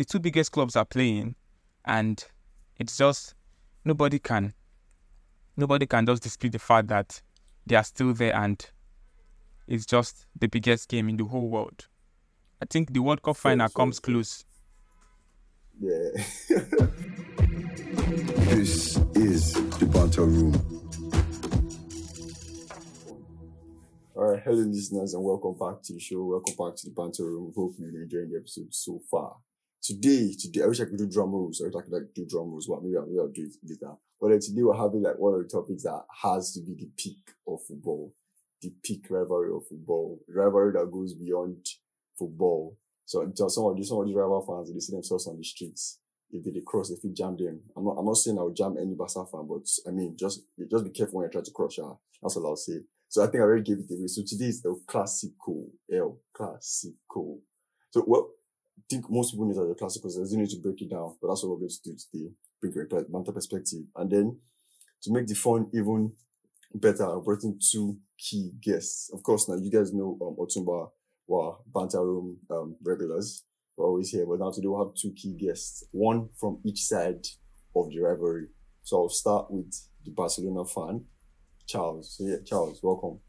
the two biggest clubs are playing, and it's just nobody can nobody can just dispute the fact that they are still there and it's just the biggest game in the whole world. I think the World Cup final comes close. Yeah. this is the Banter Room. All right, hello listeners, and welcome back to the show. Welcome back to the Banter Room. Hope you're enjoying the episode so far. Today, today, I wish I could do drum rolls. I wish I could like do drum rolls, but maybe I'll, maybe I'll do it later. But today we're having like one of the topics that has to be the peak of football, the peak rivalry of football, rivalry that goes beyond football. So until some of these some of these rival fans, they see themselves on the streets. If they, they cross, if you jam them. I'm not I'm not saying I'll jam any Barca fan, but I mean just just be careful when you try to cross. Yeah, that's all I'll say. So I think I already gave it away. So today is El Clasico, El Clasico. So I think most people know that the Clasico. So I need to break it down, but that's what we're going to do today. Bring a banter perspective, and then to make the fun even better, brought in two key guests. Of course, now you guys know um, Otunba were banter room um, regulars. We're always here, but now today we'll have two key guests, one from each side of the rivalry. So I'll start with the Barcelona fan, Charles. So yeah, Charles, welcome.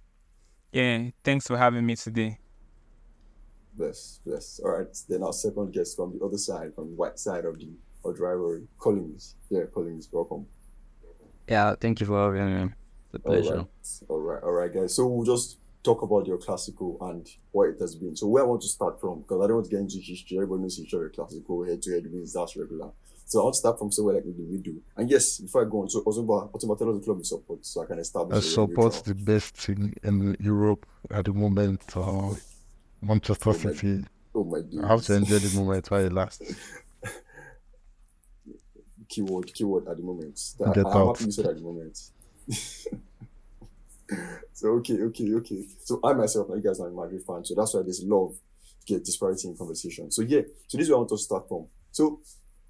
Yeah, thanks for having me today. Bless, bless. All right, then our second guest from the other side, from the white side of the of the rivalry, Collins. Yeah, Collins, welcome. Yeah, thank you for having me. It's a pleasure. All right, all right, all right, guys. So we'll just talk about your classical and what it has been. So where I want to start from, because I don't want to get into history. Everybody knows history of classical, head to head wins, that's regular. So I'll start from somewhere like in the middle. And yes, before I go on, so Otunba, Otunba, tell us the club you support, so I can establish. I support the best team in Europe at the moment, uh, Manchester Oh City. Oh my I have to enjoy the moment while it lasts. keyword, keyword at the moment. Get I, I'm out. happy you said at the moment. so okay, okay, okay. So I myself, you guys are a Madrid fan, so that's why there's love of get disparity in conversation. So yeah, so this is where I want to start from. So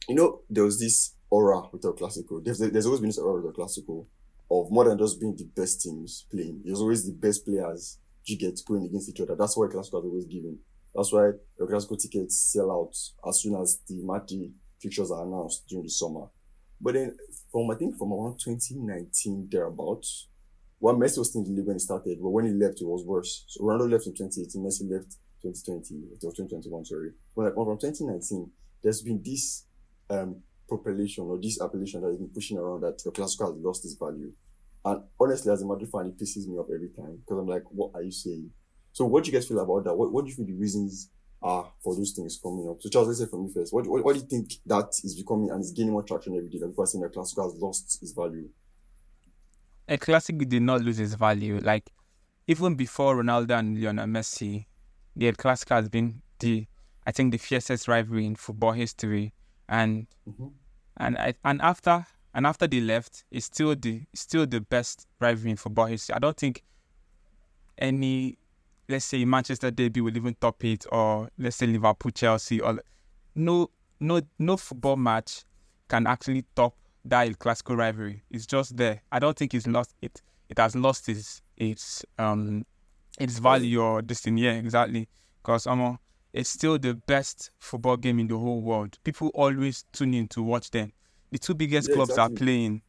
you know, there was this aura with El Clasico. There's there's always been this aura with El Clasico of more than just being the best teams playing. There's always the best players you get going against each other. That's why Clasico has always given. That's why Clasico tickets sell out as soon as the Madrid fixtures are announced during the summer. But then from I think from around 2019 thereabouts, when Messi was still in the league when he started, but when he left it was worse. So Ronaldo left in 2018, Messi left 2020, or 2021, sorry. But like, from 2019, there's been this um propellation or this appellation that has been pushing around that the classical has lost its value. And honestly, as a Madrid fan, it pisses me off every time because I'm like, what are you saying? So what do you guys feel about that? What, what do you feel the reasons are for those things coming up? So Charles, let's say from you first. What, what, what do you think that is becoming and is gaining more traction every day? That people are saying that has lost its value. A classic did not lose its value. Like even before Ronaldo and Lionel Messi, the El Clasico has been the I think the fiercest rivalry in football history. And Mhm. and I, and after and after they left, it's still the still the best rivalry in football history. I don't think any let's say Manchester derby will even top it or let's say Liverpool Chelsea or no no no football match can actually top that El Clasico rivalry. It's just there. I don't think it's lost it. It has lost its its um its value or thing. Yeah, exactly. Because um, it's still the best football game in the whole world. People always tune in to watch them. The two biggest Yeah, clubs are playing.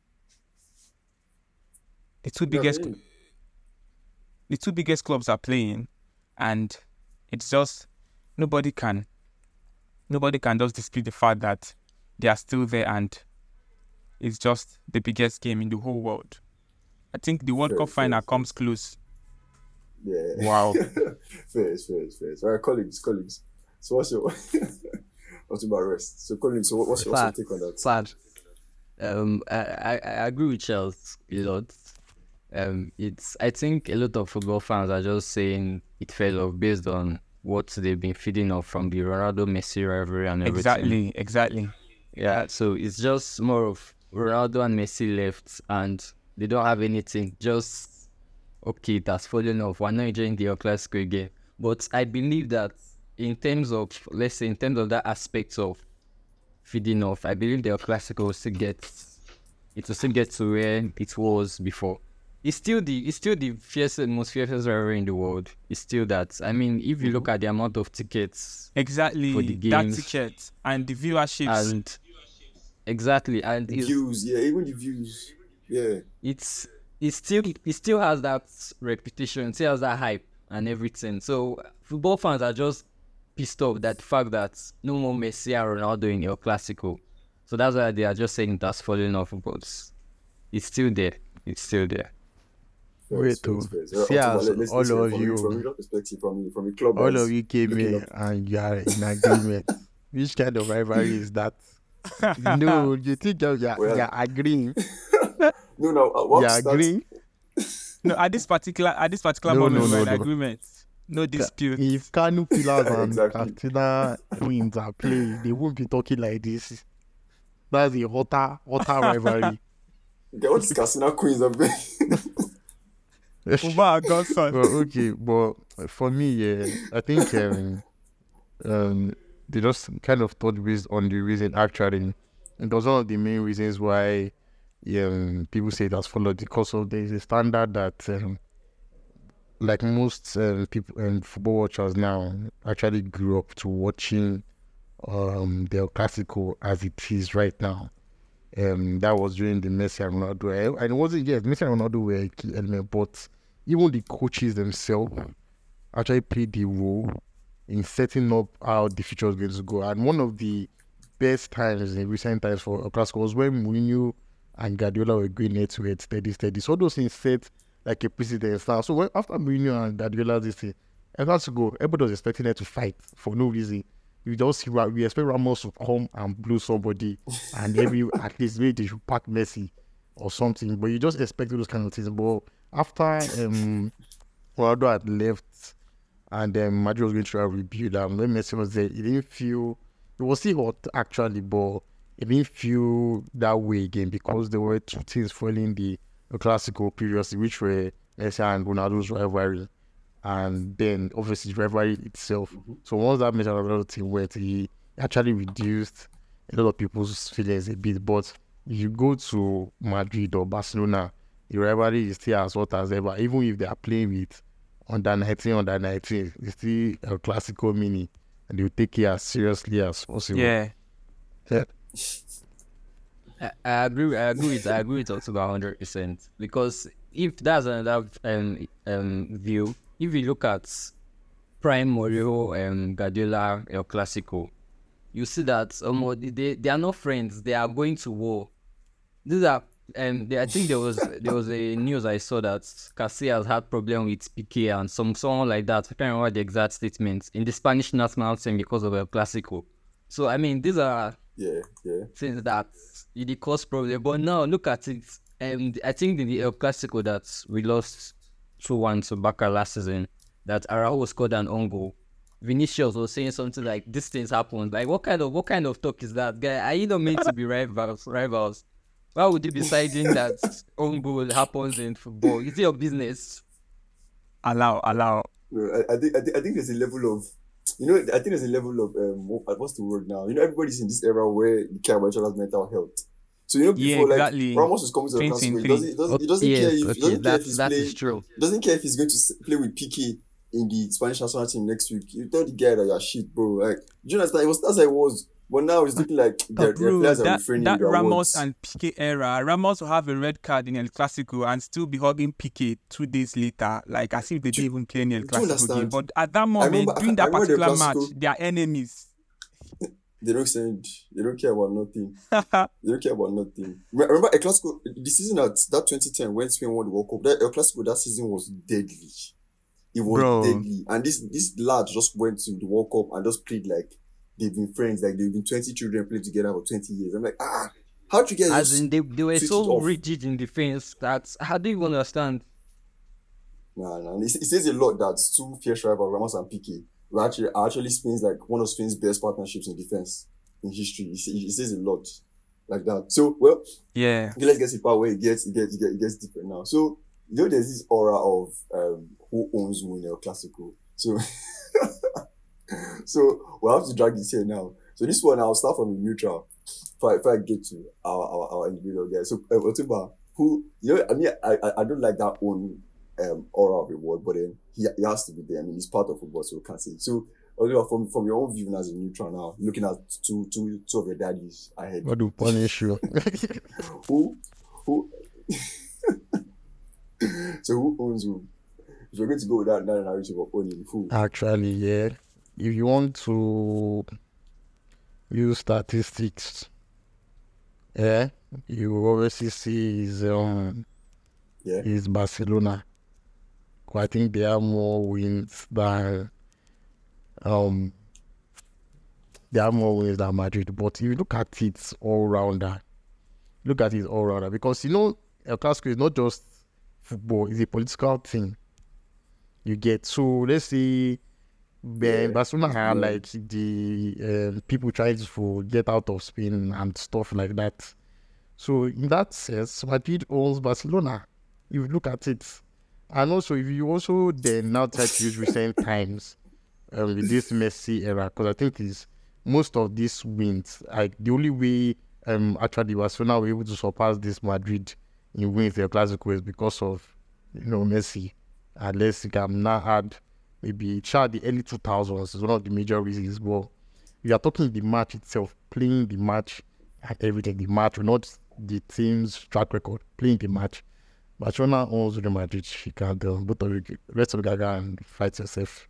The two Yeah, biggest really. the two biggest clubs are playing and it's just nobody can nobody can just dispute the fact that they are still there and it's just the biggest game in the whole world. I think the World Fair, Cup fair, final fair. comes close. Yeah. Wow. fair, fair, fair. All right, colleagues, colleagues. So what's your what's about rest? So colleagues, so what's your, what's your take on that? Sad. Um, I, I, I agree with Charles a lot. Um, it's I think a lot of football fans are just saying it fell off based on what they've been feeding off from the Ronaldo Messi rivalry and everything. Exactly, exactly. Yeah, so it's just more of Ronaldo and Messi left and they don't have anything. Just okay, that's fallen off. We're not enjoying the El Clasico again. But I believe that in terms of let's say in terms of that aspect of feeding off, I believe the El Clasico will still get it will still get to where it was before. it's still the it's still the fiercest, most fiercest rivalry in the world. It's still that. I mean, if you look mm-hmm. at the amount of tickets Exactly. For the that games. ticket and the viewerships. and exactly, and it's, Views, yeah, even the views. Yeah. it's it still it still has that reputation, it still has that hype and everything. So football fans are just pissed off that the fact that no more Messi and Ronaldo in your Classical. So that's why they are just saying that's falling off. But it's still there. It's still there. Facts, Wait, facts, oh. See Otunba, as let- let's- all of from you- from your perspective, from from a club. All that's of you came looking here up- and you are in agreement. Which kind of rivalry is that? no, you think you're, you're, Well- you're agreeing? No, no. Uh, what You're starts- agreeing? no, at this particular at this particular No, moment, no, we're no, in no. agreement. No dispute. If Kano Pillars and Exactly. Katsina Queens are playing, they won't be talking like this. That's a hotter, hotter rivalry. Okay, what is Casino Queens of Uba Godson. well, okay, but for me, yeah, I think um, um, they just kind of thought based on the reason actually. It was one of the main reasons why um, people say it has followed because of there's a standard that, um, like most um, people and football watchers now, actually grew up to watching um, the Clasico as it is right now. Um, that was during the Messi and Ronaldo. And it wasn't yes, Messi and Ronaldo were a key element, but even the coaches themselves actually played the role in setting up how the future was going to go. And one of the best times in recent times for El Clasico was when Mourinho and Guardiola were going head to head, steady, steady. So those things set like a precedent now. So after Mourinho and Guardiola this thing, El Clasico, everybody was expecting them to fight for no reason. You just see we expect Ramos to come and blow somebody, and maybe at least maybe they should pack Messi or something. But you just expect those kind of things. But after um, Ronaldo had left, and then Madrid was going to try to rebuild, and when Messi was there, it didn't feel it was still hot actually, but it didn't feel that way again because there were two teams following the El Clasico previously, which were Messi and Ronaldo's rivalry, and then obviously the rivalry itself. Mm-hmm. So once that and Ronaldo team went, he actually reduced a lot of people's feelings a bit. But if you go to Madrid or Barcelona, the rivalry is still as hot as ever, even if they are playing with under 19, under 19, it's still a classical mini, and they will take it as seriously as possible. Yeah. Yeah. I, agree. I agree with. I agree with about hundred percent because if that's another um, um view, if you look at prime Mourinho and Guardiola El Clasico, you see that um, they they are not friends. They are going to war. These are um. They, I think there was there was a news I saw that Casillas had problem with Piqué and some someone like that. I can't remember the exact statements in the Spanish national team because of El Clasico. So I mean, these are Yeah, yeah. since that it did cause problem. But now look at it. Um, I think in the El Clasico that we lost two one to Barca last season, that Araujo scored an own goal. Vinicius was saying something like this things happened. Like what kind of what kind of talk is that? Guy, are you not meant to be rivals rivals? Why would you be deciding that own goal happens in football? Is it your business? Allow, allow. No, I, I think I think I think there's a level of you know I think there's a level of um what's the word now? You know everybody's in this era where you care about each other's mental health. So you know Yeah, before exactly. like Ramos is coming to the council, he doesn't he doesn't, he doesn't yes, care if he doesn't care if he's playing true. doesn't care if he's going to play with Piqué in the Spanish national team next week. You tell the guy that you're shit, bro. Like, do you understand? It was that's how it was. But now it's looking like oh, their, their Bro, players are that, refraining that their Ramos words. and Piqué era, Ramos will have a red card in El Clasico and still be hugging Piqué two days later, like as if they didn't even play in El Clasico game. But at that moment, remember- during that the particular match, they are enemies. They don't send. They don't care about nothing. They don't care about nothing. Remember, El Clasico, the season at that 2010 when Spain won the World Cup, that El Clasico that season was deadly. It was Bro. deadly. And this this lad just went to the World Cup and just played like they've been friends, like they've been 20 children playing together for 20 years. I'm like, ah, how'd you get As in they, they were so rigid in defense that how do you understand? Nah, nah. It, it says a lot that two fierce rivals, Ramos and Piqué, were actually, are actually Spain's like one of Spain's best partnerships in defense in history. It, sa- it says a lot like that. So, well, yeah. Okay, let's get to the part where it gets it gets it gets, it gets deeper now. So you know there's this aura of um who owns who in El Clasico. So so we'll have to drag this here now. So this one I'll start from the neutral. If I, if I get to our our, our individual guys. So uh, Otunba, who you know, I mean, I, I, I don't like that own um aura of a word, but then he, he has to be there. I mean, he's part of football, so we can't say. So, Oliver, from from your own view as a neutral now, looking at two two two of your daddies ahead, God will punish you. who who so who owns who? If you're going to go with that, that narrative of owning who? Actually, yeah. If you want to use statistics, yeah, you obviously see is um Yeah. is Barcelona. I think they have more wins than um they have more wins than Madrid. But if you look at it all rounder, look at it all rounder because you know El Clasico is not just football; it's a political thing. You get so let's say Yeah, Barcelona had like the um, people trying to get out of Spain and stuff like that. So in that sense, Madrid owns Barcelona. If you look at it, and also if you also then now try to use recent times um, with this Messi era, because I think is most of these wins, like the only way um actually Barcelona were able to surpass this Madrid in wins the Clasico is because of you know Messi. Unless you can now add maybe child the early two thousands is one of the major reasons. Well, we are talking the match itself, playing the match and everything, the match, not the team's track record, playing the match. Barcelona owns Real Madrid. You can uh, both of you rest of the guy and fight yourself.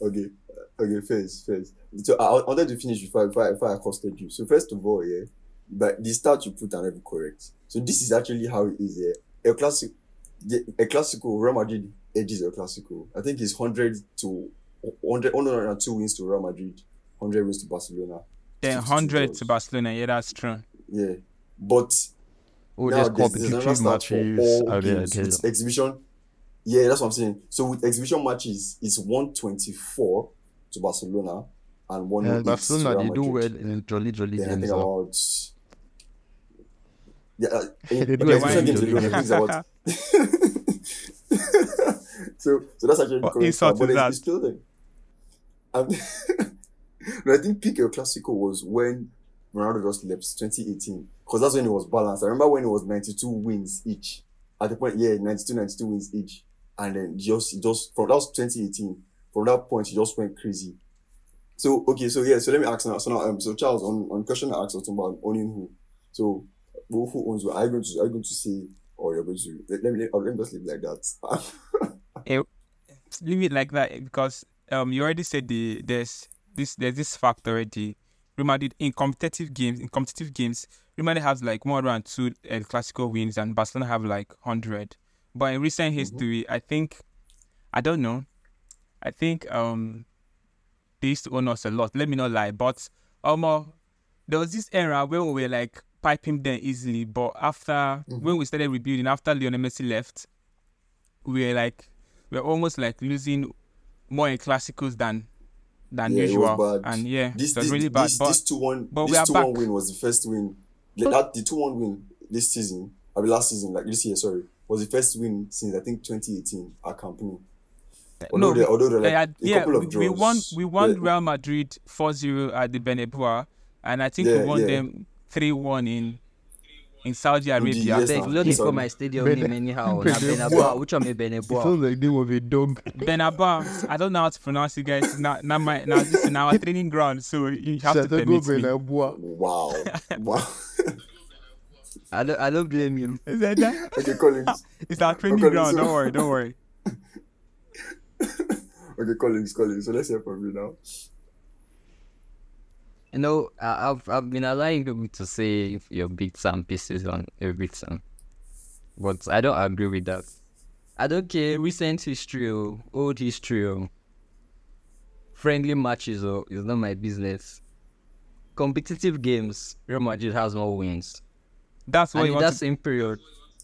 Okay, uh, okay, first, first. So I, I wanted to finish before, before, before I accosted you. So first of all, yeah, but the start you put are not correct. So this is actually how it is. Yeah, Clasico, the El Clasico, Real Madrid edges El Clasico. I think it's hundred to 100, 102 wins to Real Madrid, hundred wins to Barcelona. Then 100 draws. to Barcelona. Yeah, that's true. Yeah, but Oh, now there's there's, there's another start for all games. With exhibition, yeah, that's what I'm saying. So with exhibition matches, it's 124 to Barcelona and 108 And Barcelona, to they Real do well in jolly jolly Then I games. think uh. about yeah, uh, They okay, do exhibition well games in alone, I about so so that's actually What insult but is that? it's still there. I think peak El Clasico was when Ronaldo just left 2018 because that's when it was balanced. I remember when it was 92 wins each at the point, yeah, 92, 92 wins each, and then just just from that was 2018. From that point, he just went crazy. So okay, so yeah, so let me ask now. So now, um, so Charles, on on question I asked was about owning who. So who, who owns who? Are you going to are you going to say or you're going to let, let me or let me just leave like that. leave it like that because um you already said the there's this there's this fact already. Real Madrid in competitive games in competitive games, Real Madrid has like more than two El Clasico wins and Barcelona have like hundred. But in recent history, I think I don't know. I think um they used to own us a lot. Let me not lie, but um uh, there was this era where we were like piping them easily, but after when we started rebuilding after Lionel Messi left, we were like we're almost like losing more in classicals than than Yeah, usual. And yeah, This this, really bad. this, but this two one but we this two one back. win was the first win. That the two one win this season, I mean last season, like this year, sorry, was the first win since I think 2018 at Camp Nou. Although no, there, although like a yeah, couple of we, draws. we won we won Yeah, Real Madrid 4-0 at the Bernabeu, and I think Yeah, we won them 3-1 in in Saudi Arabia. yes, Beg, now. we don't dey call my stadium Bene- name anyhow. Na Bene- Benabua. Which one be It sounds like name of a dog. Benaba, I don't know how to pronounce it, guys. Now, now my now this is our training ground, so you have to Santiago permit me. Bernabeu. Wow. wow. I don't, I don't blame you. Is that that? okay, Collins. It's our training Okay, ground. so- Don't worry, don't worry. Okay, Collins, Collins. So let's hear from you now. You know, I, I've I've been allowing people to say your bits and pieces on everything, but I don't agree with that. I don't care recent history or old history or friendly matches or it's not my business. Competitive games, Real Madrid has more wins. That's what and you in that to same period,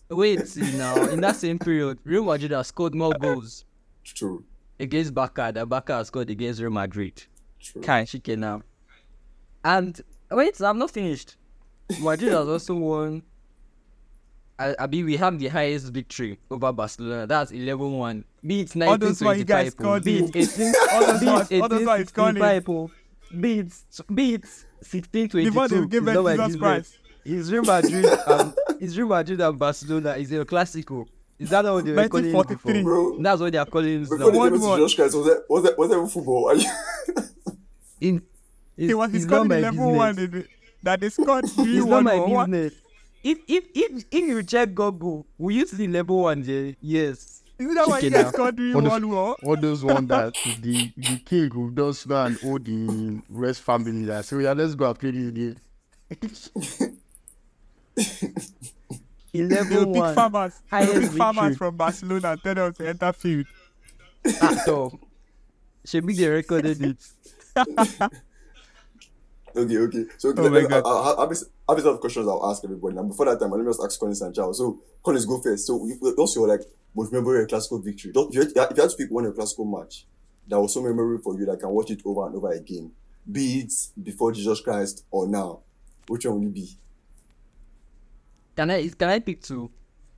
wait, see now, in that same period, Real Madrid has scored more goals True. against Barca than Barca has scored against Real Madrid. True. Kai. Chicken now. And wait, I'm not finished. Madrid has also won. I, I mean, we have the highest victory over Barcelona. That's 11 1. Be it All those why you guys 1925. oh. Be it 18 All those be ones- it all those ones scored it. 1865. oh. Be it, be it 16 22. Before they give it's birth not my to Jesus. Christ. It's Real Madrid um, and it's Real Madrid and Barcelona. It's a Clasico. Is that what they were calling it before? Bro, That's what they are calling it before now. they One came more. to Josh Christ, was that was that was that football? Are you- In, He was it's he's not got my level one business. in that they scored three It's not one my one. business. If if if if you check Google, we used to see level one there. Yes. Isn't that why you guys scored What if- one one? All those one that the the king will just go and hold the rest family that so yeah, let's go and play this game. They Eleven will pick one. farmers. They Highest pick farmers from Barcelona and tell them to enter field. At all. Should be the recorded it. Okay, okay. So Oh let- my God. I, I, I have a I have a set of questions I'll ask everybody. Now before that time, let me just ask Collins and Charles. So Collins, go first. So you- what's your like most memorable classical victory? Don't, if, you had, if you had to pick one a classical match that was so memorable for you that can watch it over and over again, be it before Jesus Christ or now, which one will it be? Can I can I pick two?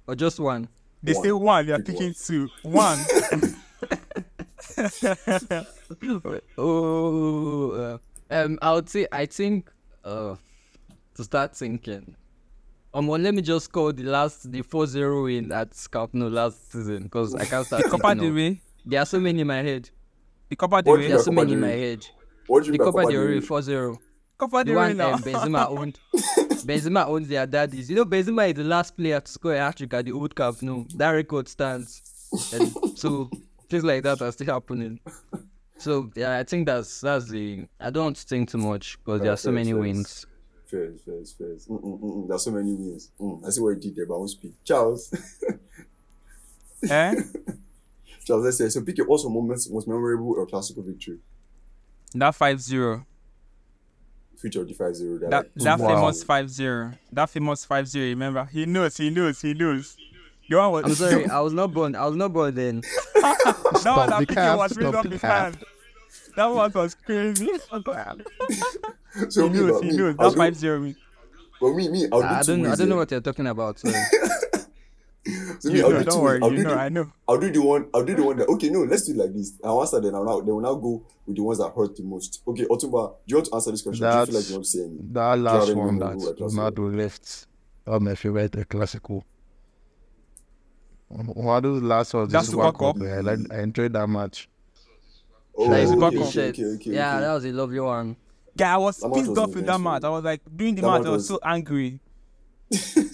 Or just one? They One. say one, they are Pick picking one. two. One. Oh, uh, um, I would say I think uh to start thinking. Um, well, let me just call the last the 4-0 win at Camp Nou last season because I can't start. Copa thinking del of- Rey. There are so many in my head. The Copa del What Rey. There are so many in my head. What do you The mean by Copa del del Rey Rey? 4-0. Copa The del Rey now. um, Benzema owned. Benzema owns their daddies. You know, Benzema is the last player to score a hat trick at the old Camp Nou. That record stands. And so things like that are still happening. So yeah, I think that's that's the. I don't think too much because there are so many wins. Mm, mm, mm, mm. There's so many wins. Mm. I see what you did there, but I won't speak. Charles. eh? Charles, let's say so. Pick your also moments most memorable or classical victory. That 5 0. Feature of the 5 0. That, that Wow. famous 5 0. That famous 5 0. Remember? He knows, he knows, he knows. The one was, I'm sorry, I was not born. I was not born then. that one Stop that the Piqué cap, was raised stop up the his cap. hand. That one was crazy. So he me, knows, but he knows. I was That 5 0 win. But me, me, I'll do I don't, I don't know what you're talking about. Sorry. So me, I'll know, do don't two worry. I'll you do know, the, I know. I'll do the one. I'll do the one that. Okay, no, let's do it like this. I'll answer then. I'll now. They will now go with the ones that hurt the most. Okay, Otunba, do you want to answer this question? do you feel like you want to say any? That last one that memorable classical? Ronaldo left. That's my favorite classical. One of those last ones. That's this Super World Cup. Cup, I, like, I enjoyed that match. Oh, That is Super okay, Cup. okay, okay, okay, yeah, okay. that was a lovely one. Guy, I was That pissed was off in that match. I was like, during the That match, match I was was- so angry.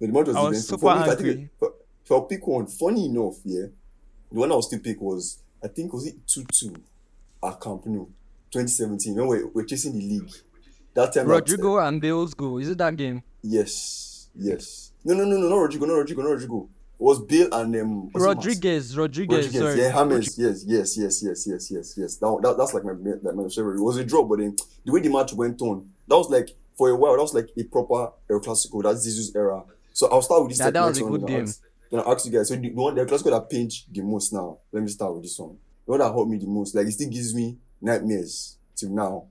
The match was I was eventful. super For me, I angry. think if if I'll pick one, funny enough, yeah, the one I was still pick was I think was it two two at Camp Nou, 2017. When we're, we're chasing the league. That time, that- Rodrigo and Bale's goal. Is it that game? yes, yes. No, no, no, no, not Rodrigo, not Rodrigo, not Rodrigo. Was Bill and um. what's his name? Rodriguez. Rodriguez. Rodriguez, Sorry. yeah, James, yes, yes, yes, yes, yes, yes, yes. That, that that's like my like my favorite. It was a draw, but then the way the match went on, that was like for a while, that was like a proper El Clasico. That's Jesus era. So I'll start with this. Yeah, that was a good game. ask- Then I'll ask you guys. So the, the one the El Clasico that pinched the most now. Let me start with this one. The one that hurt me the most, like it still gives me nightmares till now,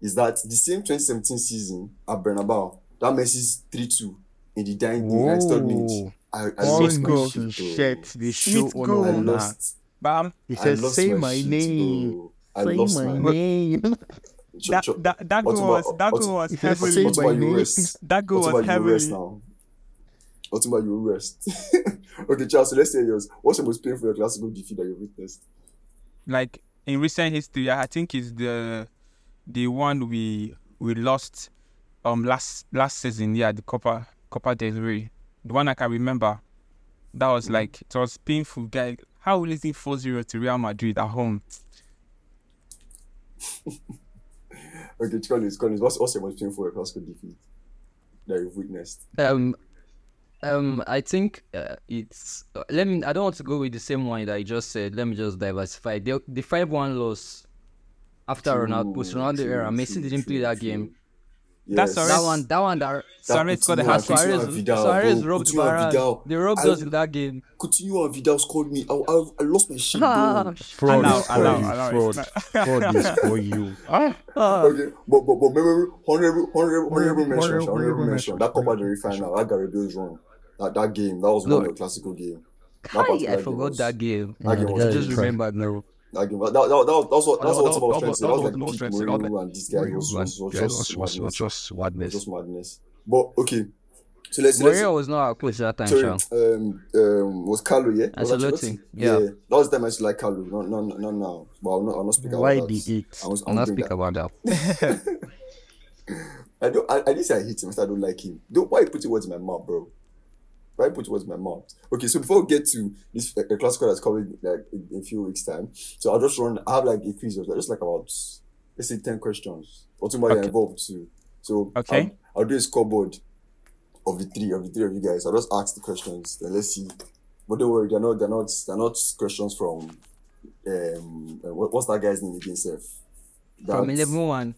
is that the same 2017 season at Bernabeu, that Messi's 3-2 in the dying in the 93rd minute. Whoa. I, I All lost my shit, shit. bro. Show on goal. I that. lost. Bam. He I said, lost "Say my my shit, name. bro. I Say lost my my name." That, ch- that, that goal Otunba- was, that Ot- goal was heavily. "Say Otunba, my you name." rest. That goal Otunba, was you rest heavily. now. You rest. okay, Charles, so let's say yours. What's the most painful classical defeat that you've witnessed? like in recent history, I think is the the one we we lost um last last season. Yeah, the Copa Copa del Rey. The one I can remember. That was like it was painful. Guy, how will it 4-0 to Real Madrid at home? Okay, Collins, Collins, what's, what's your most painful classical defeat that you've witnessed? Um, um, I think uh, it's. Uh, let me. I don't want to go with the same one that I just said. Let me just diversify. The the five one loss after Ronaldo post Ronaldo true, era. Messi true, didn't play that true. game. That's Yes. Suarez- That one. That one. That Suarez scored a Coutinho hat-trick. Suarez. Vidal, Suarez bro. robbed Coutinho and Varane. Vidal. They robbed I- us in that game. Coutinho and Vidal scored me. I, I, I lost my shit, bro. Fraud Allow, is for allow, you. allow, Fraud. Fraud is for you. Ah, Okay, but but but remember, honorable honorable honorable mention, honorable honorable mention. mention. That Copa del Rey final, that Gareth Bale's run, that that game, that was No. one of the classical game. That Hi, particular I game forgot was- that game. That game Yeah, was yeah, I just yeah. remembered now. That game, that, that, that, that, was- that was what, that's That- what some of us trying to say. that That was was like no peak stress, that Mourinho and this guy was, was, was just was, was, was madness. just madness. just madness. But okay, So let's, let's Mourinho was not our coach that time, sorry, um, um, was Carlo, yeah? Was Ancelotti, Ancelotti? yeah. That was the time I used to like Carlo, not, not, not now. But I'll not, I'll not speak about Why that. the eight? I was, I'll not speak that. about that. I don't. I, I didn't say I hate him. I said I don't like him. Don't. Why you put words in my mouth, bro? Why you put words in my mouth? Okay, so before we get to this uh, classical that's coming like in, in a few weeks time, so I'll just run. I have like a quiz of just like about let's say ten questions. Or somebody Okay. involved too. So Okay. I'll, I'll do a scoreboard of the three of the three of you guys. I'll just ask the questions. Then let's see. But don't worry, they're not. They're not. They're not questions from. Um, uh, what, what's that guy's name again, Seth? From That's- 11 1.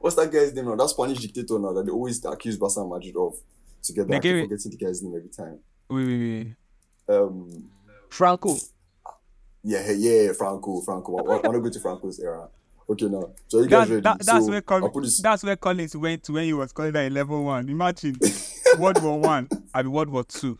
What's that guy's name now? That Spanish dictator now that they always accuse Barca and Madrid of together. I keep Negreira. forgetting the guy's name every time. Wait, wait, wait. Um, Franco. yeah, yeah, Franco, Franco. I want to go to Franco's era. Okay, now, so you guys That, ready? that, that's so where Col- this. that's where Collins went to when he was calling that level one. Imagine World War One. I mean World War Two.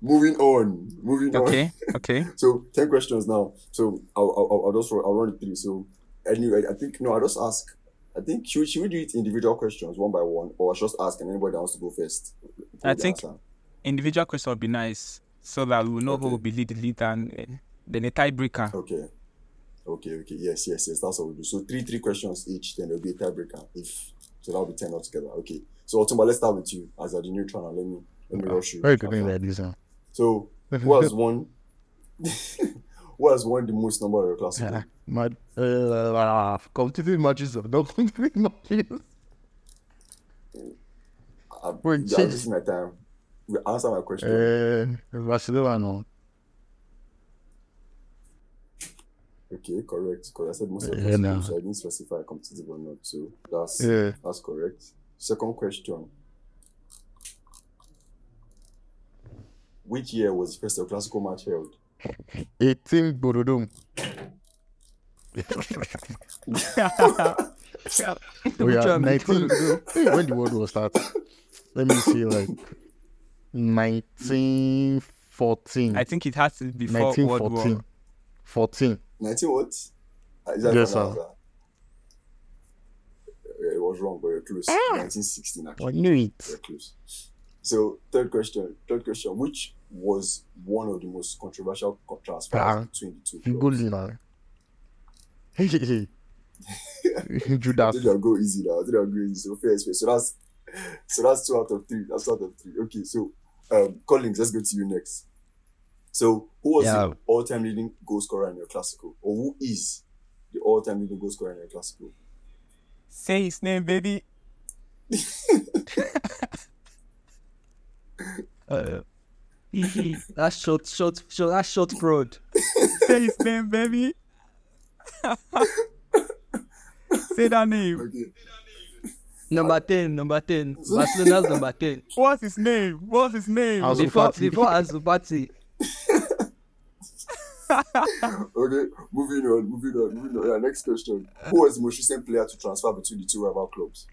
Moving on, moving on. Okay, okay. So ten questions now. So I'll I'll, I'll just I'll run it through. So anyway, I think no, I'll just ask. I think should, should we do it individual questions one by one, or I should just ask and anybody that wants to go first? I think- answer. Individual question would be nice, so that we will know Okay. who will be lead the leader and uh, then a tiebreaker. Okay. Okay, okay. Yes, yes, yes. That's what we do. So three, three questions each, then there'll be a tiebreaker. If so that'll be ten altogether. Okay. So Otunba, let's start with you as a the neutral and let me let me rush you. Very good thing like this. Huh? So who has won who has won the most number of your classical? My uh, competitive matches of no competitive matches. Uh, Wait, yeah, this is my time. We answer my question. Uh, Barcelona, no. okay, correct. Correct. I said most of Yeah, the no. so I didn't specify competitive or not. So that's Yeah. that's correct. Second question. Which year was the first classical match held? 18 Borodum. Oh, yeah, 19. when the world war start? Let me see, like 1914. I think it has to be before World War. 1914. 14. 19 what? Ah, that Yes, sir. Yeah, it was wrong, but you're close. Ah. 1916 actually. I knew it. You're close. So third question. Third question. Which was one of the most controversial co- transfers Ah. between the two Good, clubs? you know. Hey, hey, hey. I Judas. think I'll go easy now. I think I'll go easy. So fair space. So that's so that's two out of three. That's two out of three. Okay, so um Collins, let's go to you next. So who was Yeah. the all-time leading goal scorer in your classical? Or who is the all-time leading goal scorer in your classical? Say his name, baby. That's short, short, short, that's short fraud. Say his name, baby. Say that name. Okay. Number 10, number 10. Barcelona's number 10. What's his name? What's his name? Ansu Before, Fati. before Azubati. Okay, moving on, moving on, moving on. Yeah, next question. Who was the most recent player to transfer between the two rival clubs?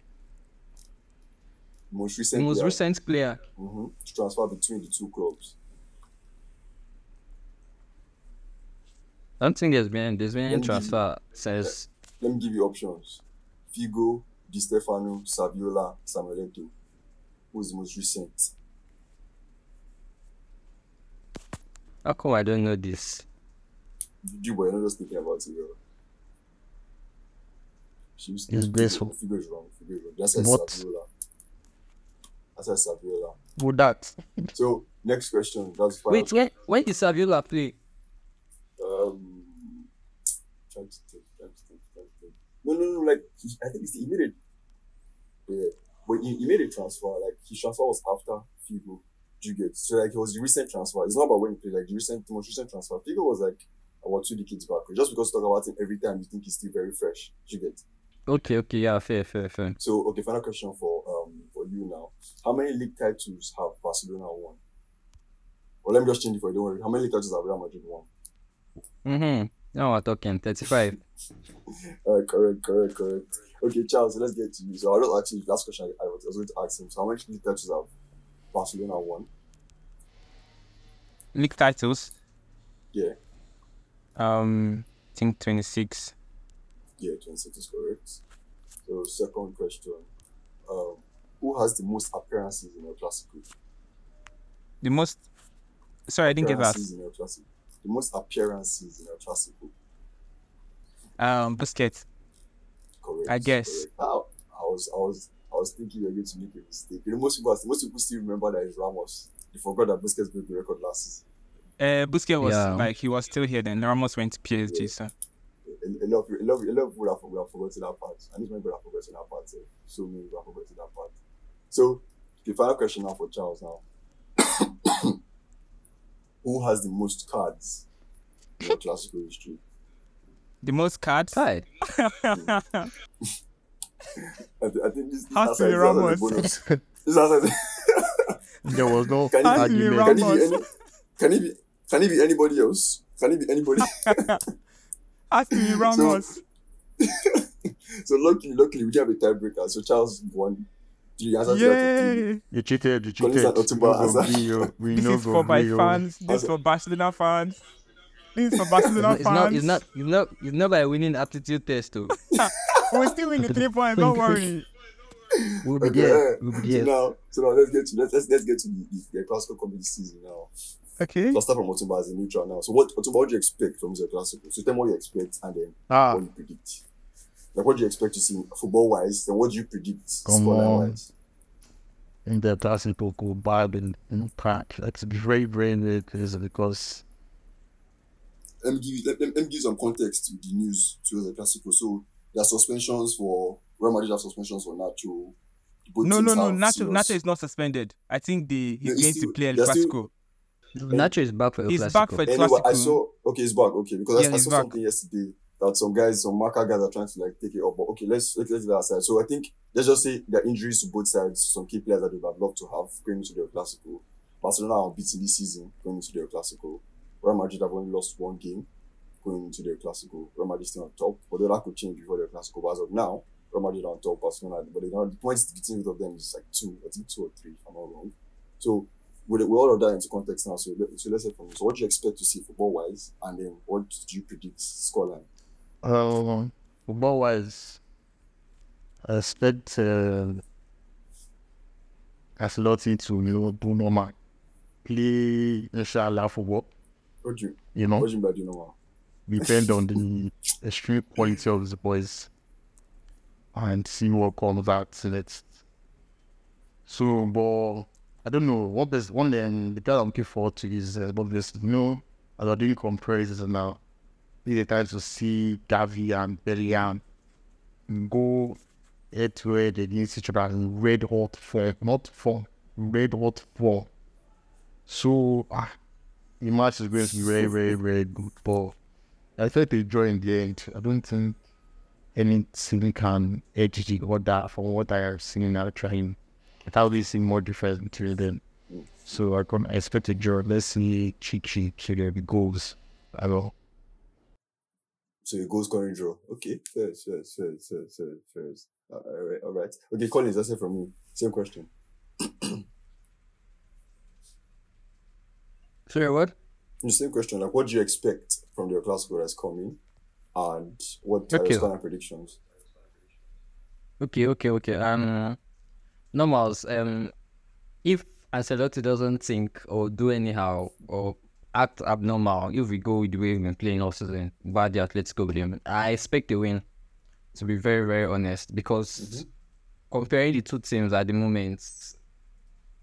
Most recent most player recent player. mhm, to transfer between the two clubs. I don't think there's been there's been any Let me give you- transfer since Let me give you options. Figo, Di Stefano, Saviola, Samuel Eto'o. Who's the most recent? how come I don't know this? You boy, you're not just thinking about it, bro. She's It's graceful. Figo is wrong. Figo is wrong. That's said What? Saviola. That's said Saviola. With that. So next question. That's fine. Wait, when when did Saviola play? Um, trying to think, trying to think, trying to think. No, no, no. Like he, I think he made it. Yeah, but he, he made a transfer. Like his transfer was after Figo. Do you get? So like it was the recent transfer. It's not about when he played. Like the recent, the most recent transfer. Figo was like about two decades back. Just because you talk about him every time, you think he's still very fresh. Do you get? Okay, okay, yeah, fair, fair, fair. So okay, final question for for you now. How many league titles have Barcelona won? Well, let me just change it for you. Don't worry. How many league titles have Real Madrid won? Mm-hmm. Now we're talking 35. Uh, correct, correct, correct. Okay, Charles, let's get to you. So I'll just ask you the last question I, I was going to ask him. So how many league titles have Barcelona won? League titles. Yeah, Um, I think 26. yeah, 26 is correct. So second question. Um, who has the most appearances in El Clasico? The most. Sorry, I didn't get that. In El The most appearances in El Clasico. Um, Busquets. Correct. I guess. correct. I, I was I was I was thinking you're going to make a mistake. You know, most people most people still remember that it's Ramos. They forgot that Busquets broke the record last season. Uh, Busquets was Yeah. like he was still here then. Ramos went to PSG. Yeah. So A, a lot of a lot of, a lot of people have, we have forgotten that part. And this people have forgotten that part. eh. So many people have forgotten that part. So the final question now for Charles now. Who has the most cards in your classical history? the most cards. Kai. I, thi- I think this, this Has answer to be is- this answer Ramos. bonus. This answer is- There was no Can Has to be argument. Can he be any? Can he be? Can he be anybody else? Can it be anybody? Has to be Ramos. so luckily, luckily, we didn't have a tiebreaker. So Charles won three answers. to that. Yay! You cheated, you Collins cheated. and Otunba We know answer. go you, we This know is for my fans. This is for Barcelona fans. This is for Barcelona It's fans. not. It's not. It's not. It's not by winning aptitude test, too. We're still in the three points. Don't worry. We'll be Okay, there. We'll be there. So there. now, so now let's get to let's let's, let's get to the, the, the classical comedy season now. Okay. So I'll start from Otunba as a neutral now. So what Otunba, what do you expect from the classical? So tell me what you expect and then Ah, what you predict. Like what do you expect to see football wise? Then what do you predict Come scoreline on. wise? in the classical go bad in impact. That's very, very, very because Let me give you, let, let, let me give you some context to the news to the classical. So there are suspensions for Real Madrid have suspensions for Nacho. No, no, no. Nacho, serious- Nacho is not suspended. I think the he's he's going still- to play El they're still- Clasico. Nacho is back for El He's back for El Anyway, I saw okay, it's back. Okay, because I- Yeah, I, he's saw back. something yesterday that some guys, some marker guys are trying to like take it up. But okay, let's let's leave that aside. So I think let's just say there are injuries to both sides. Some key players that they would have loved to have going into the classical. Barcelona are unbeaten this season going into the Clasico. Real Madrid have only lost one game going into the classical. Real Madrid still on top, but that could change before the classical. But as of now, Real Madrid on top. Barcelona, but they don't. The points between both of them is like two. I think two or three. If I'm not wrong. So with, with all of that into context now, so, let, so let's say from so what do you expect to see football wise, and then what do you predict scoreline? Um, football wise, I expect uh, Ancelotti to you know do normal, play inshallah football. What do you You know, what you mean by depend on the extreme quality of the boys and see what comes out next. So, but I don't know what is one thing the guy I'm looking forward to is uh, but this you know as I'm doing comparisons now. The time to see Gavi and Bellingham go head to head against each other in red hot form, not form, red hot form. So ah, the match is going to be very, very, very good. But I expect a draw in the end. I don't think any can edge the other from what I have seen now trying. I probably see more difference between them. So I can expect a draw. Let's see cheek trigger the goals. I will. So your goal scoring draw. Okay, fair, fair, fair, fair, fair, fair. Uh, all right, all right. Okay, Collins, that's it from me. Same question. Sorry, what? The same question. Like, what do you expect from your classical that's coming, and what are Okay. your predictions? Okay, okay, okay. Um, normals. Um, if Ancelotti doesn't think or do anyhow or act abnormal, if we go with the way we've been playing all season, bad the Atletico game, I expect a win. To be very, very honest, because mm-hmm. comparing the two teams at the moment,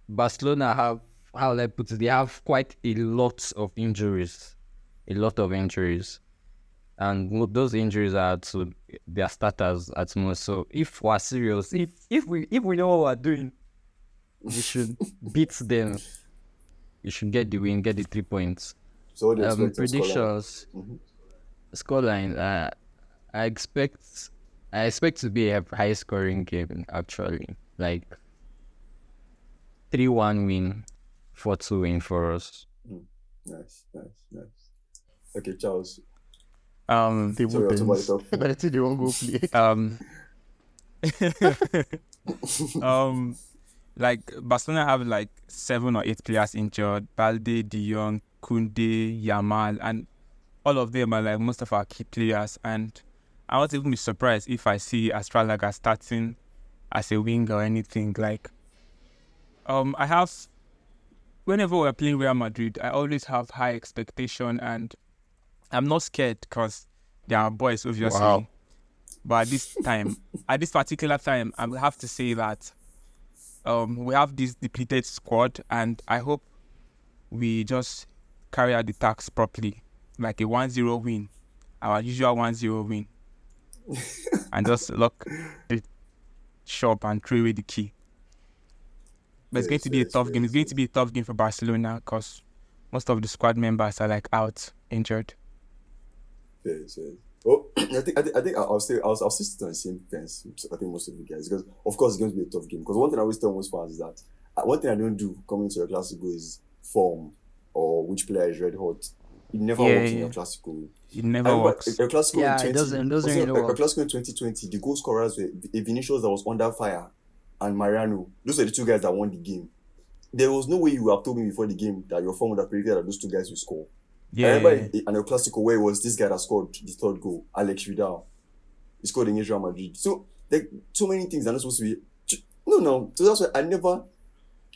Barcelona have how will I put it? They have quite a lot of injuries, a lot of injuries and those injuries are to their starters at most. So if we're serious, if if we if we know what we're doing, we should beat them. You should get the win, get the three points. So, what do you Um, expect? in scoreline? predictions, Mhm. scoreline. Uh, I expect I expect to be a high scoring game actually, like three one win, four two win for us. Nice, nice, nice. Okay, Charles. Um, Table Sorry, I'll talk about it tennis. But I think they won't go play. um, um, like Barcelona have like seven or eight players injured: Balde, De Jong, Koundé, Yamal, and all of them are like most of our key players. And I won't even be surprised if I see Astralaga starting as a wing or anything. Like, um, I have whenever we're playing Real Madrid, I always have high expectation, and I'm not scared because they are boys, obviously. Wow. But at this time, at this particular time, I have to say that um, we have this depleted squad, and I hope we just carry out the task properly, like a 1-0 win, our usual 1-0 win, and just lock the shop and throw away the key. But it's going to be a tough game. It's going to be a tough game for Barcelona because most of the squad members are like out injured. Yes, yes. Oh, I think I think I think I'll stay I'll, I'll still sit on the same fence. I think most of you guys because of course it's going to be a tough game. Because one thing I always tell most fans is that uh, one thing I don't do coming to a classical is form or which player is red hot. It never Yeah, works in yeah. a classical. It never remember works. A, a classical Yeah, in it doesn't- it doesn't also, really a, a work. classical in 2020, the goal scorers were a Vinicius that was under fire and Mariano. Those are the two guys that won the game. There was no way you would have told me before the game that your form would have predicted that those two guys will score. I Yeah, remember in, in El Clasico where was this guy that scored the third goal, Aleix Vidal. He scored against Real Madrid. So like so many things are not supposed to be. No, no. So that's why I never,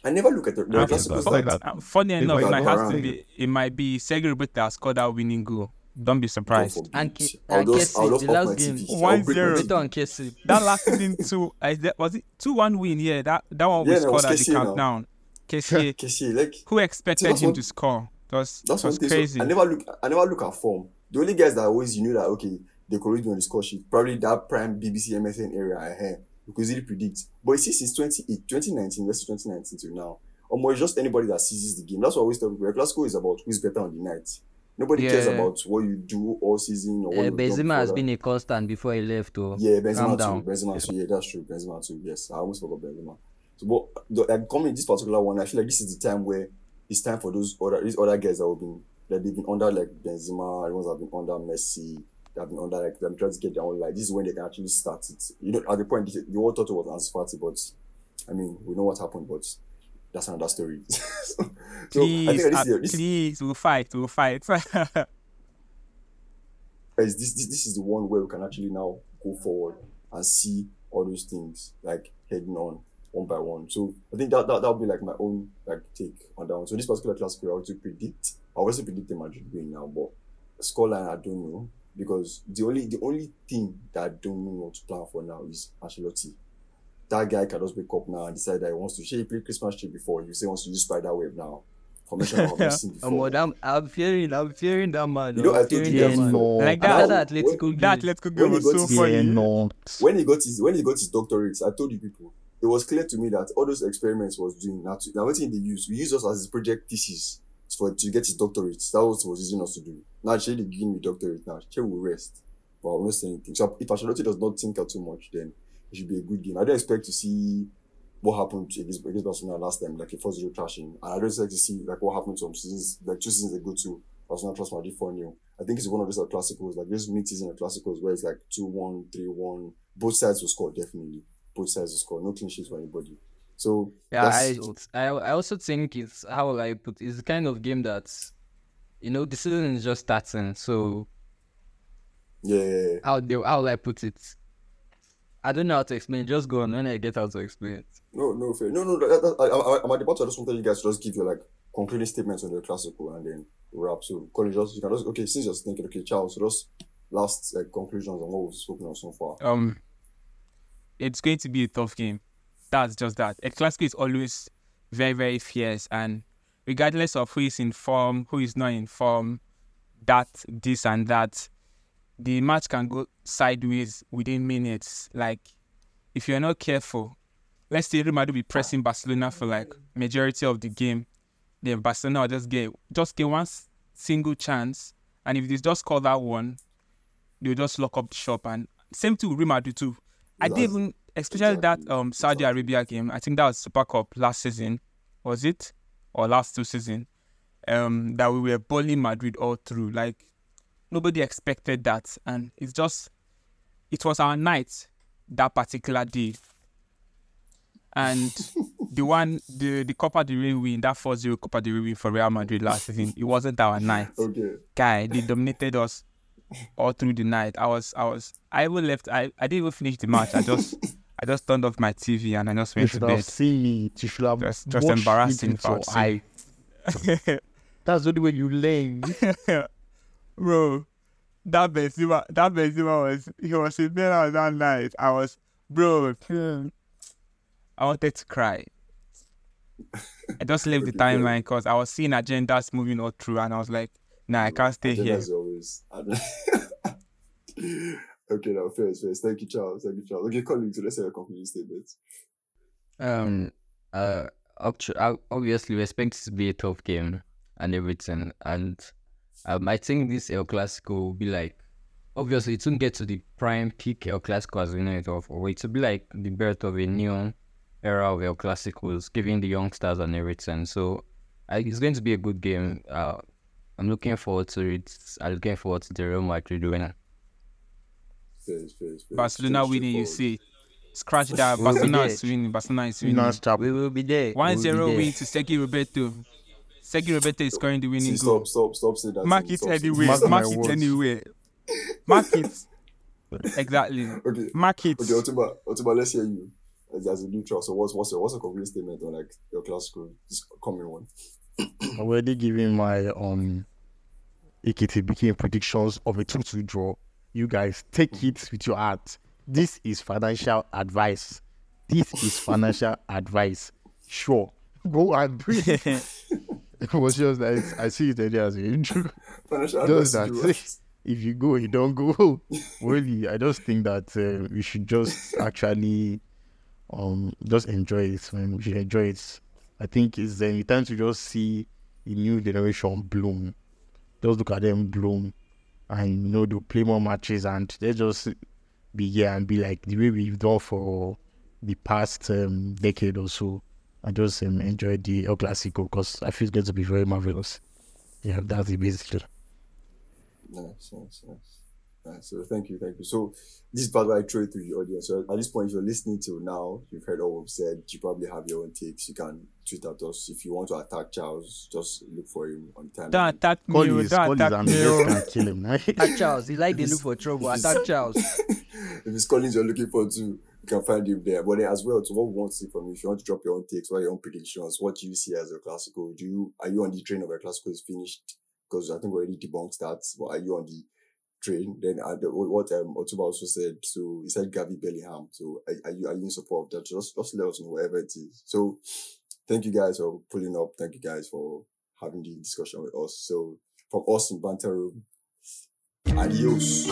I never look at the, the Clasico like that. Uh, funny enough, it might have to be. It might be Sergio that scored that winning goal. Don't be surprised. And Ke- I'll and Kessie, the last game, TV. I'll One break my zero. TV. Kessie. That last season two, I, that, was it two one win? Yeah, that that one Yeah, was that was scored at the countdown. Kessie, Kessie, like who expected him to score? That was, That's that one thing. so crazy. I never look. I never look at form. The only guys that always you knew that okay, they could always be on the score sheet. Probably that prime BBC MSN area ahead. You could easily predict. But you see, since 20, eh, 2019 versus 2019 till now, or it's just anybody that seizes the game. That's what I always tell people. Classical is about who's better on the night. Nobody cares about what you do all season or what eh, Uh, you've Benzema has been a constant before he left. Oh. yeah, Calm Benzema down. too. Benzema too. Yeah, that's true. Benzema too. Yes, I almost forgot Benzema. So, but the, like coming this particular one, I feel like this is the time where it's time for those other these other guys that have been that they've been under like Benzema, the ones have been under Messi, that have been under like them trying to get their own life. This is when they can actually start it. You know, at the point the, the world thought it was Fati, but I mean, we know what happened, but that's another story. so, so I please, think this, uh, is, this, please, we'll fight, we'll fight. this, this this is the one where we can actually now go forward and see all those things like heading on one by one. So I think that that that'll be like my own like take on that one. So this particular class I want to predict. I also predict the Madrid win now, but scoreline I don't know because the only the only thing that I don't know what to plan for now is Ancelotti. That guy can just wake up now and decide that he wants to. She played Christmas tree before. You say he wants to use spider web now. Formation I've never seen before. I'm, I'm fearing, I'm fearing that man. You know, oh, I I'm told you that man. no. like that. that Atletico That game, Atletico game was so funny. When he got his when he got his doctorate, I told you people, it was clear to me that all those experiments was doing now. Now what thing they use, we use us as his project thesis for to get his doctorate. That was was using us to do. Now Che they give me doctorate now. she will rest, but I'm not saying anything. So if Ancelotti does not think too much, then it should be a good game. I don't expect to see what happened against, against Barcelona last time, like a 4 0 trashing. And I don't expect to see like what happened some seasons, like two seasons ago to Barcelona trust Madrid 4 0. I think it's one of those classicals, like those mid season of classicals where it's like 2 1, 3 1. Both sides will score, definitely. Both sides will score. No clean sheets for anybody. So, Yeah, I, I I also think it's how will I put it's the kind of game that's you know the season is just starting. So yeah. how do how will I put it? I don't know how to explain. Just go on when I get how to explain it. No, no, fair. No, no, that, that, I, I, I'm at the part. I just wanted you guys to just give your like concluding statements on the classical and then wrap. So, Colin, just you can just okay. Since you're thinking, okay, Charles, so just last conclusions on what we've spoken on so far. um, it's going to be a tough game. That's just that. A Clasico is always very, very fierce, and regardless of who is in form, who is not in form, that, this, and that, the match can go sideways within minutes. Like, if you're not careful, let's say Real Madrid be pressing Barcelona for like majority of the game, then Barcelona will just get just get one single chance, and if they just call that one, they'll just lock up the shop. And same to Real Madrid too. I didn't That's- even, especially that um Saudi Arabia game. I think that was Super Cup last season, was it, or last two season? Um, that we were bullying Madrid all through. Like nobody expected that, and it's just, it was our night that particular day. And the one, the the Copa del Rey win, that 4-0 Copa del Rey win for Real Madrid last season, it wasn't our night Okay. guy, they dominated us all through the night. I was, I was, I even left. I, I didn't even finish the match. I just, I just turned off my TV and I just went to bed. seen it. You should have Just- just embarrassing for with your us. eye. That's the only way you learn. bro, that Benzema, that Benzema was, he was in there that night. I was, bro, hmm. I wanted to cry. I just left the timeline because I was seeing agendas moving all through, and I was like, nah, I can't stay here. As always. okay, now first, first. Thank you, Charles. Thank you, Charles. Okay, Collins, so let's say a concluding statement. Um, uh, uh, obviously, we expect it to be a tough game and everything. And um, I think this El Clasico will be like, obviously, it won't get to the prime peak El Clasico as we know it of, or it will be like the birth of a new era of El Clasicos, giving the youngsters and everything. So I, it's going to be a good game. Uh, I'm looking forward to it. I'm looking forward to the Real Madrid winning. First, first, first. Barcelona winning, you see. Scratch that. Barcelona there. is winning. Barcelona is winning. Non-stop. We will be there. 1 0 We'll be there. win to Sergio Roberto. Sergio Roberto is scoring the See, winning goal. stop, stop, stop that. Mark it stop anyway. Mark Mark my it words. anyway. Mark it. Exactly. Okay, Mark it. okay, Otunba, Otunba, let's hear you. As, as a neutral, so what's what's your what's your concluding statement on like your classical this coming one? I'm already giving my um AKTBK predictions of a 2 2 draw. You guys take it with your heart. This is financial advice. This is financial advice. Sure. Go and do it. it was just that I see it as an intro. Just that. to do what? If you go, you don't go. really, I just think that uh, we should just actually um just enjoy it, man. We should enjoy it. I think it's uh, time to just see a new generation bloom. Just look at them bloom, and you know they'll play more matches, and they just be here and be like the way we've done for the past um, decade or so. I just um, enjoy the El Clasico because I feel it's going to be very marvelous. Yeah, that's it basically. Nice, nice, nice. Nice. So thank you, thank you. So this is part where I throw it to the audience. So at this point, if you're listening till now, you've heard all we've said. You probably have your own takes. You can tweet at us if you want to attack Charles. Just look for him on time. Don't attack me. Call his, Don't call attack me. ambulance can kill him. Right? Attack Charles. He like they look for trouble. if it's- Attack Charles. if it's Collins you're looking for too, you can find him there. But then as well, so what we want to see from you, if you want to drop your own takes, what are your own predictions, what do you see as a classical? Do you are you on the train of a classical is finished? Because I think we already debunked that. But are you on the train? Then uh, the, what um Otunba also said. So he said Gavi Bellingham. So are, are you are you in support of that? Just just let us know wherever it is. So thank you guys for pulling up. Thank you guys for having the discussion with us. So from us in Banta Room, adios.